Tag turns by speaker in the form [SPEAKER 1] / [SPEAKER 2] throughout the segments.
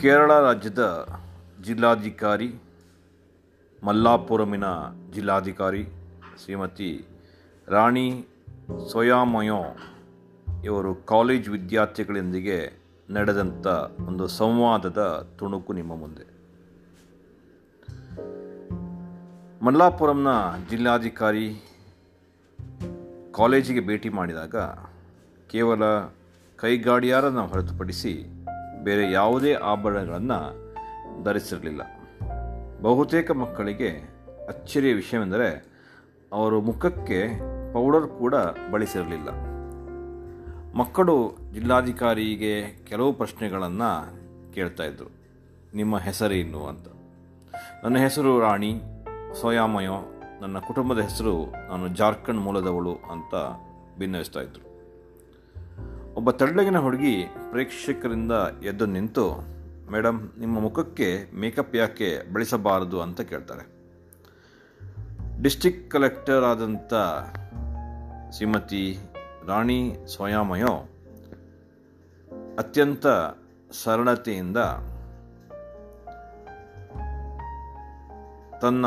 [SPEAKER 1] ಕೇರಳ ರಾಜ್ಯದ ಜಿಲ್ಲಾಧಿಕಾರಿ, ಮಲ್ಲಾಪುರಮಿನ ಜಿಲ್ಲಾಧಿಕಾರಿ ಶ್ರೀಮತಿ ರಾಣಿ ಸೋಯಾಮಯೋ ಇವರು ಕಾಲೇಜ್ ವಿದ್ಯಾರ್ಥಿಗಳೊಂದಿಗೆ ನಡೆದಂಥ ಒಂದು ಸಂವಾದದ ತುಣುಕು ನಿಮ್ಮ ಮುಂದೆ. ಮಲ್ಲಾಪುರಂನ ಜಿಲ್ಲಾಧಿಕಾರಿ ಕಾಲೇಜಿಗೆ ಭೇಟಿ ಮಾಡಿದಾಗ ಕೇವಲ ಕೈಗಾಡಿಯಾರನ್ನು ಹೊರತುಪಡಿಸಿ ಬೇರೆ ಯಾವುದೇ ಆಭರಣಗಳನ್ನು ಧರಿಸಿರಲಿಲ್ಲ. ಬಹುತೇಕ ಮಕ್ಕಳಿಗೆ ಅಚ್ಚರಿಯ ವಿಷಯವೆಂದರೆ ಅವರು ಮುಖಕ್ಕೆ ಪೌಡರ್ ಕೂಡ ಬಳಸಿರಲಿಲ್ಲ. ಮಕ್ಕಳು ಜಿಲ್ಲಾಧಿಕಾರಿಗೆ ಕೆಲವು ಪ್ರಶ್ನೆಗಳನ್ನು ಕೇಳ್ತಾಯಿದ್ರು ನಿಮ್ಮ ಹೆಸರೇನು ಅಂತ. ನನ್ನ ಹೆಸರು ರಾಣಿ, ಸೋಯಾಮಯೋ. ನನ್ನ ಕುಟುಂಬದ ಹೆಸರು ನಾನು ಜಾರ್ಖಂಡ್ ಮೂಲದವಳು ಅಂತ ಭಿನ್ನವಿಸ್ತಾ ಒಬ್ಬ ತಳ್ಳಗಿನ ಹುಡುಗಿ ಪ್ರೇಕ್ಷಕರಿಂದ ಎದ್ದು ನಿಂತು ಮೇಡಮ್ ನಿಮ್ಮ ಮುಖಕ್ಕೆ ಮೇಕಪ್ ಯಾಕೆ ಬಳಸಬಾರದು ಅಂತ ಕೇಳ್ತಾರೆ. ಡಿಸ್ಟಿಕ್ ಕಲೆಕ್ಟರ್ ಆದಂಥ ಶ್ರೀಮತಿ ರಾಣಿ ಸ್ವಯಾಮಯೋ ಅತ್ಯಂತ ಸರಳತೆಯಿಂದ ತನ್ನ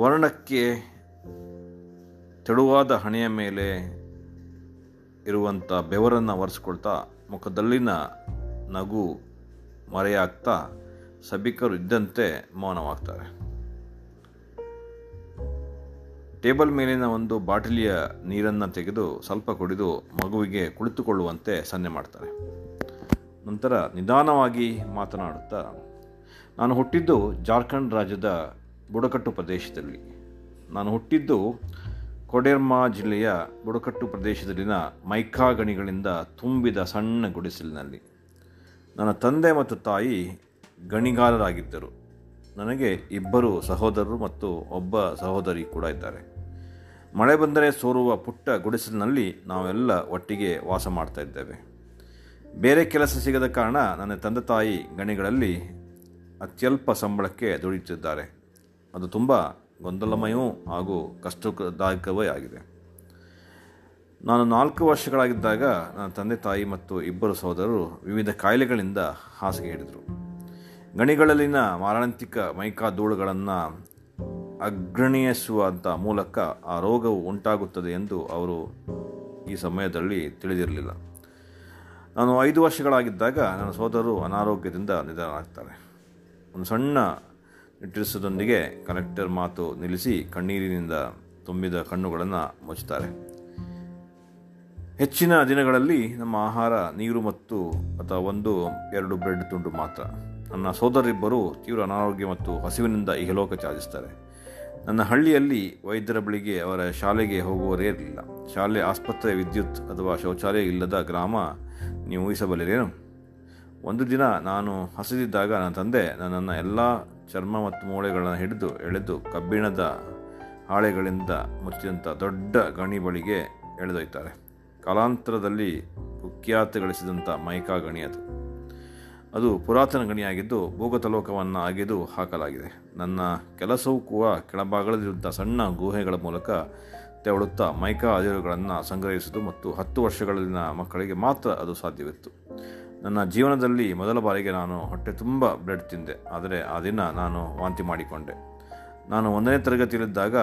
[SPEAKER 1] ವರ್ಣಕ್ಕೆ ತೆಳುವಾದ ಹಣೆಯ ಮೇಲೆ ಇರುವಂಥ ಬೆವರನ್ನು ಒರೆಸ್ಕೊಳ್ತಾ ಮುಖದಲ್ಲಿನ ನಗು ಮರೆಯಾಗ್ತಾ ಸಭಿಕರು ಇದ್ದಂತೆ ಮೌನವಾಗ್ತಾರೆ. ಟೇಬಲ್ ಮೇಲಿನ ಒಂದು ಬಾಟಲಿಯ ನೀರನ್ನು ತೆಗೆದು ಸ್ವಲ್ಪ ಕುಡಿದು ಮಗುವಿಗೆ ಕುಳಿತುಕೊಳ್ಳುವಂತೆ ಸನ್ನೆ ಮಾಡ್ತಾರೆ. ನಂತರ ನಿಧಾನವಾಗಿ ಮಾತನಾಡುತ್ತಾ, ನಾನು ಹುಟ್ಟಿದ್ದು ಜಾರ್ಖಂಡ್ ರಾಜ್ಯದ ಬುಡಕಟ್ಟು ಪ್ರದೇಶದಲ್ಲಿ. ನಾನು ಹುಟ್ಟಿದ್ದು ಕೊಡೆರ್ಮಾ ಜಿಲ್ಲೆಯ ಬುಡಕಟ್ಟು ಪ್ರದೇಶದಲ್ಲಿನ ಮೈಕಾ ಗಣಿಗಳಿಂದ ತುಂಬಿದ ಸಣ್ಣ ಗುಡಿಸಲಿನಲ್ಲಿ. ನನ್ನ ತಂದೆ ಮತ್ತು ತಾಯಿ ಗಣಿಗಾರರಾಗಿದ್ದರು. ನನಗೆ ಇಬ್ಬರು ಸಹೋದರರು ಮತ್ತು ಒಬ್ಬ ಸಹೋದರಿ ಕೂಡ ಇದ್ದಾರೆ. ಮಳೆ ಬಂದರೆ ಸೋರುವ ಪುಟ್ಟ ಗುಡಿಸಲಿನಲ್ಲಿ ನಾವೆಲ್ಲ ಒಟ್ಟಿಗೆ ವಾಸ ಮಾಡ್ತಾ ಇದ್ದೇವೆ. ಬೇರೆ ಕೆಲಸ ಸಿಗದ ಕಾರಣ ನನ್ನ ತಂದೆ ತಾಯಿ ಗಣಿಗಳಲ್ಲಿ ಅತ್ಯಲ್ಪ ಸಂಬಳಕ್ಕೆ ದುಡಿಯುತ್ತಿದ್ದಾರೆ. ಅದು ತುಂಬ ಗೊಂದಲಮಯವೂ ಹಾಗೂ ಕಷ್ಟದಾಯಕವೇ ಆಗಿದೆ. ನಾನು ನಾಲ್ಕು ವರ್ಷಗಳಾಗಿದ್ದಾಗ ನನ್ನ ತಂದೆ ತಾಯಿ ಮತ್ತು ಇಬ್ಬರು ಸಹೋದರರು ವಿವಿಧ ಕಾಯಿಲೆಗಳಿಂದ ಹಾಸಿಗೆ ಹಿಡಿದರು. ಗಣಿಗಳಲ್ಲಿನ ಮಾರಣಾಂತಿಕ ಮೈಕಾ ಧೂಳುಗಳನ್ನು ಅಗ್ರಣಿಯಿಸುವಂಥ ಮೂಲಕ ಆ ರೋಗವು ಉಂಟಾಗುತ್ತದೆ ಎಂದು ಅವರು ಈ ಸಮಯದಲ್ಲಿ ತಿಳಿದಿರಲಿಲ್ಲ. ನಾನು ಐದು ವರ್ಷಗಳಾಗಿದ್ದಾಗ ನನ್ನ ಸೋದರರು ಅನಾರೋಗ್ಯದಿಂದ ನಿಧನರಾಗ್ತಾರೆ. ಒಂದು ಸಣ್ಣ ನಿಟ್ಟರಿಸೋದೊಂದಿಗೆ ಕಲೆಕ್ಟರ್ ಮಾತು ನಿಲ್ಲಿಸಿ ಕಣ್ಣೀರಿನಿಂದ ತುಂಬಿದ ಕಣ್ಣುಗಳನ್ನು ಮುಚ್ಚುತ್ತಾರೆ. ಹೆಚ್ಚಿನ ದಿನಗಳಲ್ಲಿ ನಮ್ಮ ಆಹಾರ ನೀರು ಮತ್ತು ಅಥವಾ ಒಂದು, ಎರಡು ಬ್ರೆಡ್ ತುಂಡು ಮಾತ್ರ. ನನ್ನ ಸೋದರಿಬ್ಬರು ತೀವ್ರ ಅನಾರೋಗ್ಯ ಮತ್ತು ಹಸಿವಿನಿಂದ ಇಹಲೋಕ ಚಾಲಿಸ್ತಾರೆ ನನ್ನ ಹಳ್ಳಿಯಲ್ಲಿ ವೈದ್ಯರ ಬಳಿಗೆ ಅವರ ಶಾಲೆಗೆ ಹೋಗುವವರೇ ಇರಲಿಲ್ಲ. ಶಾಲೆ ಆಸ್ಪತ್ರೆ, ವಿದ್ಯುತ್ ಅಥವಾ ಶೌಚಾಲಯ ಇಲ್ಲದ ಗ್ರಾಮ ನೀವು ಊಹಿಸಬಲ್ಲಿರೇನು? ಒಂದು ದಿನ ನಾನು ಹಸಿದಿದ್ದಾಗ ನನ್ನ ತಂದೆ ನನ್ನನ್ನು ಎಲ್ಲ ಚರ್ಮ ಮತ್ತು ಮೂಳೆಗಳನ್ನು ಹಿಡಿದು ಎಳೆದು ಕಬ್ಬಿಣದ ಹಾಳೆಗಳಿಂದ ಮುಚ್ಚಿದಂಥ ದೊಡ್ಡ ಗಣಿ ಬಳಿಗೆ ಎಳೆದೊಯ್ತಾರೆ. ಕಾಲಾಂತರದಲ್ಲಿ ಕುಖ್ಯಾತಿ ಗಳಿಸಿದಂಥ ಮೈಕಾ ಗಣಿ ಅದು. ಅದು ಪುರಾತನ ಗಣಿಯಾಗಿದ್ದು ಭೂಗತಲೋಕವನ್ನು ಅಗೆದು ಹಾಕಲಾಗಿದೆ. ನನ್ನ ಕೆಲಸವೂ ಕೂಡ ಕೆಳಭಾಗದಲ್ಲಿರುವಂಥ ಸಣ್ಣ ಗುಹೆಗಳ ಮೂಲಕ ತೆವಳುತ್ತಾ ಮೈಕಾ ಅದಿರುಗಳನ್ನು ಸಂಗ್ರಹಿಸುವುದು ಮತ್ತು ಹತ್ತು ವರ್ಷಗಳಲ್ಲಿನ ಮಕ್ಕಳಿಗೆ ಮಾತ್ರ ಅದು ಸಾಧ್ಯವಿತ್ತು. ನನ್ನ ಜೀವನದಲ್ಲಿ ಮೊದಲ ಬಾರಿಗೆ ನಾನು ಹೊಟ್ಟೆ ತುಂಬ ಬ್ರೆಡ್ ತಿಂದೆ. ಆದರೆ ಆ ದಿನ ನಾನು ವಾಂತಿ ಮಾಡಿಕೊಂಡೆ. ನಾನು ಒಂದನೇ ತರಗತಿಯಲ್ಲಿದ್ದಾಗ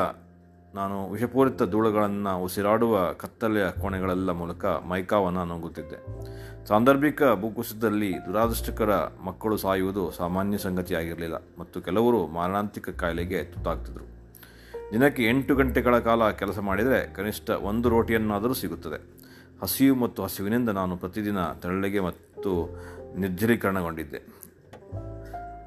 [SPEAKER 1] ನಾನು ವಿಷಪೂರಿತ ಧೂಳುಗಳನ್ನು ಉಸಿರಾಡುವ ಕತ್ತಲೆಯ ಕೋಣೆಗಳೆಲ್ಲ ಮೂಲಕ ಮೈಕಾವನ್ನು ನುಂಗುತ್ತಿದ್ದೆ. ಸಾಂದರ್ಭಿಕ ಭೂಕುಸಿತದಲ್ಲಿ ದುರಾದೃಷ್ಟಕರ ಮಕ್ಕಳು ಸಾಯುವುದು ಸಾಮಾನ್ಯ ಸಂಗತಿಯಾಗಿರಲಿಲ್ಲ ಮತ್ತು ಕೆಲವರು ಮಾರಣಾಂತಿಕ ಕಾಯಿಲೆಗೆ ತುತ್ತಾಗ್ತಿದ್ರು. ದಿನಕ್ಕೆ ಎಂಟು ಗಂಟೆಗಳ ಕಾಲ ಕೆಲಸ ಮಾಡಿದರೆ ಕನಿಷ್ಠ ಒಂದು ರೋಟಿಯನ್ನಾದರೂ ಸಿಗುತ್ತದೆ. ಹಸಿವು ಮತ್ತು ಹಸಿವಿನಿಂದ ನಾನು ಪ್ರತಿದಿನ ತೆಳ್ಳಗೆ ಮತ್ತು ನಿರ್ಜಲೀಕರಣಗೊಂಡಿದ್ದೆ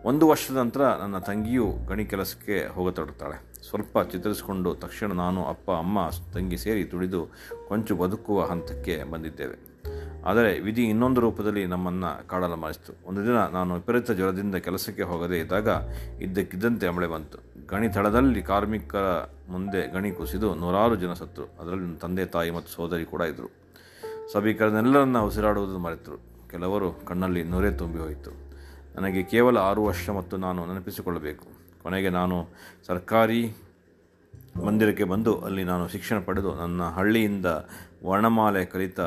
[SPEAKER 1] ಒಂದು ವರ್ಷದ ನಂತರ ನನ್ನ ತಂಗಿಯು ಗಣಿ ಕೆಲಸಕ್ಕೆ ಹೋಗತೊಡುತ್ತಾಳೆ ಸ್ವಲ್ಪ ಚಿತ್ರಿಸಿಕೊಂಡು ತಕ್ಷಣ ನಾನು ಅಪ್ಪ, ಅಮ್ಮ, ತಂಗಿ ಸೇರಿ ತುಳಿದು ಕೊಂಚು ಬದುಕುವ ಹಂತಕ್ಕೆ ಬಂದಿದ್ದೇವೆ. ಆದರೆ ವಿಧಿ ಇನ್ನೊಂದು ರೂಪದಲ್ಲಿ ನಮ್ಮನ್ನು ಕಾಡಲು ಒಂದು ದಿನ ನಾನು ವಿಪರೀತ ಜ್ವರದಿಂದ ಕೆಲಸಕ್ಕೆ ಹೋಗದೇ ಇದ್ದಾಗ ಇದ್ದಕ್ಕಿದ್ದಂತೆ ಮಳೆ ಬಂತು. ಗಣಿ ತಳದಲ್ಲಿ ಕಾರ್ಮಿಕರ ಮುಂದೆ ಗಣಿ ಕುಸಿದು ನೂರಾರು ಜನ ಸತ್ತರು. ಅದರಲ್ಲಿ ತಂದೆ, ತಾಯಿ ಮತ್ತು ಸೋದರಿ ಕೂಡ ಇದ್ದರು ಸಭಿಕರನ್ನೆಲ್ಲರನ್ನ ಉಸಿರಾಡುವುದು ಮರೆತರು. ಕೆಲವರು ಕಣ್ಣಲ್ಲಿ ನೊರೆ ತುಂಬಿ ಹೋಯಿತು. ನನಗೆ ಕೇವಲ ಆರು ವರ್ಷ ಮತ್ತು ನಾನು ನೆನಪಿಸಿಕೊಳ್ಳಬೇಕು. ಕೊನೆಗೆ ನಾನು ಸರ್ಕಾರಿ ಮಂದಿರಕ್ಕೆ ಬಂದು ಅಲ್ಲಿ ನಾನು ಶಿಕ್ಷಣ ಪಡೆದು ನನ್ನ ಹಳ್ಳಿಯಿಂದ ವರ್ಣಮಾಲೆ ಕಲಿತ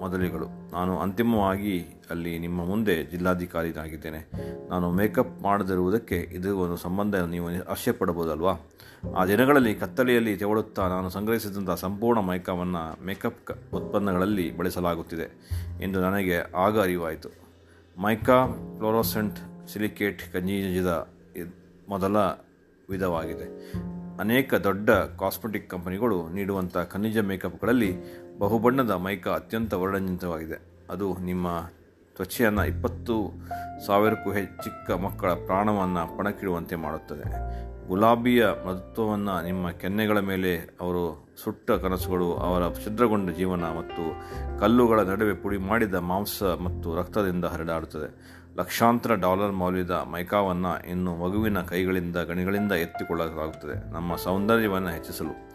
[SPEAKER 1] ಮೊದಲಿಗಳು. ನಾನು ಅಂತಿಮವಾಗಿ ಅಲ್ಲಿ ನಿಮ್ಮ ಮುಂದೆ ಜಿಲ್ಲಾಧಿಕಾರಿಯಾಗಿದ್ದೇನೆ. ನಾನು ಮೇಕಪ್ ಮಾಡದಿರುವುದಕ್ಕೆ ಇದು ಒಂದು ಸಂಬಂಧ ನೀವು ಆಶ್ಚರ್ಯಪಡಬಹುದಲ್ವಾ ಆ ದಿನಗಳಲ್ಲಿ ಕತ್ತಲೆಯಲ್ಲಿ ತೆವಳುತ್ತಾ ನಾನು ಸಂಗ್ರಹಿಸಿದಂಥ ಸಂಪೂರ್ಣ ಮೈಕವನ್ನು ಮೇಕಪ್ ಉತ್ಪನ್ನಗಳಲ್ಲಿ ಬಳಸಲಾಗುತ್ತಿದೆ ಎಂದು ನನಗೆ ಆಗ ಅರಿವಾಯಿತು. ಮೈಕಾ ಫ್ಲೋರೋಸೆಂಟ್ ಸಿಲಿಕೇಟ್ ಖನಿಜದ ಮೊದಲ ವಿಧವಾಗಿದೆ. ಅನೇಕ ದೊಡ್ಡ ಕಾಸ್ಮೆಟಿಕ್ ಕಂಪನಿಗಳು ನೀಡುವಂಥ ಖನಿಜ ಮೇಕಪ್ಗಳಲ್ಲಿ ಬಹುಬಣ್ಣದ ಮೈಕಾ ಅತ್ಯಂತ ವರ್ಣಂಜಿತವಾಗಿದೆ ಅದು ನಿಮ್ಮ ತ್ವಚೆಯನ್ನು ಇಪ್ಪತ್ತು ಸಾವಿರಕ್ಕೂ ಹೆಚ್ಚು ಚಿಕ್ಕ ಮಕ್ಕಳ ಪ್ರಾಣವನ್ನು ಪಣಕ್ಕಿಡುವಂತೆ ಮಾಡುತ್ತದೆ. ಗುಲಾಬಿಯ ಮೃದುತ್ವವನ್ನು ನಿಮ್ಮ ಕೆನ್ನೆಗಳ ಮೇಲೆ ಅವರು ಸುಟ್ಟ ಕನಸುಗಳು, ಅವರ ಛಿದ್ರಗೊಂಡ ಜೀವನ ಮತ್ತು ಕಲ್ಲುಗಳ ನಡುವೆ ಪುಡಿ ಮಾಡಿದ ಮಾಂಸ ಮತ್ತು ರಕ್ತದಿಂದ ಹರಿದಾಡುತ್ತದೆ ಲಕ್ಷಾಂತರ ಡಾಲರ್ ಮೌಲ್ಯದ ಮೈಕಾವನ್ನು ಇನ್ನು ಮಗುವಿನ ಕೈಗಳಿಂದ, ಗಣಿಗಳಿಂದ ಎತ್ತಿಕೊಳ್ಳಲಾಗುತ್ತದೆ. ನಮ್ಮ ಸೌಂದರ್ಯವನ್ನು ಹೆಚ್ಚಿಸಲು.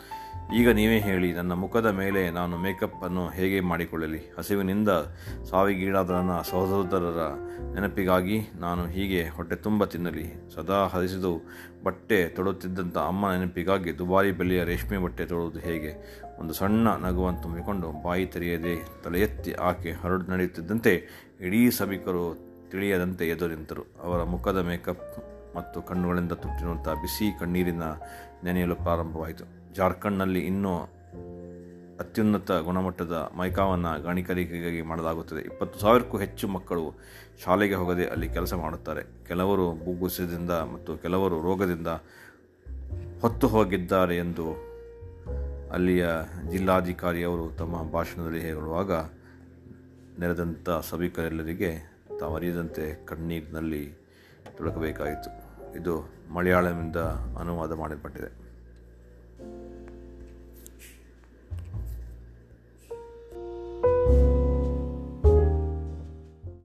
[SPEAKER 1] ಈಗ ನೀವೇ ಹೇಳಿ, ನನ್ನ ಮುಖದ ಮೇಲೆ ನಾನು ಮೇಕಪ್ಪನ್ನು ಹೇಗೆ ಮಾಡಿಕೊಳ್ಳಲಿ? ಹಸಿವಿನಿಂದ ಸಾವಿಗೀಡಾದ ನನ್ನ ಸಹೋದರರ ನೆನಪಿಗಾಗಿ ನಾನು ಹೀಗೆ ಹೊಟ್ಟೆ ತುಂಬ ತಿನ್ನಲಿ. ಸದಾ ಹರಿಸಿದು ಬಟ್ಟೆ ತೊಡುತ್ತಿದ್ದಂಥ ಅಮ್ಮ ನೆನಪಿಗಾಗಿ ದುಬಾರಿ ಬೆಲೆಯ ರೇಷ್ಮೆ ಬಟ್ಟೆ ತೊಡುವುದು ಹೇಗೆ? ಒಂದು ಸಣ್ಣ ನಗುವನ್ನು ತುಂಬಿಕೊಂಡು ಬಾಯಿ ತೆರೆಯದೆ ತಲೆ ಎತ್ತಿ ಆಕೆ ಹರಡು ನಡೆಯುತ್ತಿದ್ದಂತೆ ಇಡೀ ಸಭಿಕರು ತಿಳಿಯದಂತೆ ಎದ್ದು ನಿಂತರು ಅವರ ಮುಖದ ಮೇಕಪ್ ಮತ್ತು ಕಣ್ಣುಗಳಿಂದ ತುಟ್ಟಿರುವಂಥ ಬಿಸಿ ಕಣ್ಣೀರಿನ ನೆನೆಯಲು ಪ್ರಾರಂಭವಾಯಿತು. ಜಾರ್ಖಂಡ್ನಲ್ಲಿ ಇನ್ನೂ ಅತ್ಯುನ್ನತ ಗುಣಮಟ್ಟದ ಮೈಕಾವನ್ನು ಗಣಿಕರಿಕೆಗಾಗಿ ಮಾಡಲಾಗುತ್ತದೆ. ಇಪ್ಪತ್ತು ಸಾವಿರಕ್ಕೂ ಹೆಚ್ಚು ಮಕ್ಕಳು ಶಾಲೆಗೆ ಹೋಗದೆ ಅಲ್ಲಿ ಕೆಲಸ ಮಾಡುತ್ತಾರೆ. ಕೆಲವರು ಭೂಗುಸದಿಂದ ಮತ್ತು ಕೆಲವರು ರೋಗದಿಂದ ಹೊತ್ತು ಹೋಗಿದ್ದಾರೆ ಎಂದು ಅಲ್ಲಿಯ ಜಿಲ್ಲಾಧಿಕಾರಿಯವರು ತಮ್ಮ ಭಾಷಣದಲ್ಲಿ ಹೇಳುವಾಗ ನೆರೆದಂಥ ಸಭಿಕರೆಲ್ಲರಿಗೆ ತಾವರಿಯದಂತೆ ಕಣ್ಣೀರಿನಲ್ಲಿ ತೊಡಕಬೇಕಾಯಿತು ಇದು ಮಲಯಾಳಮಿಂದ ಅನುವಾದ ಮಾಡಲ್ಪಟ್ಟಿದೆ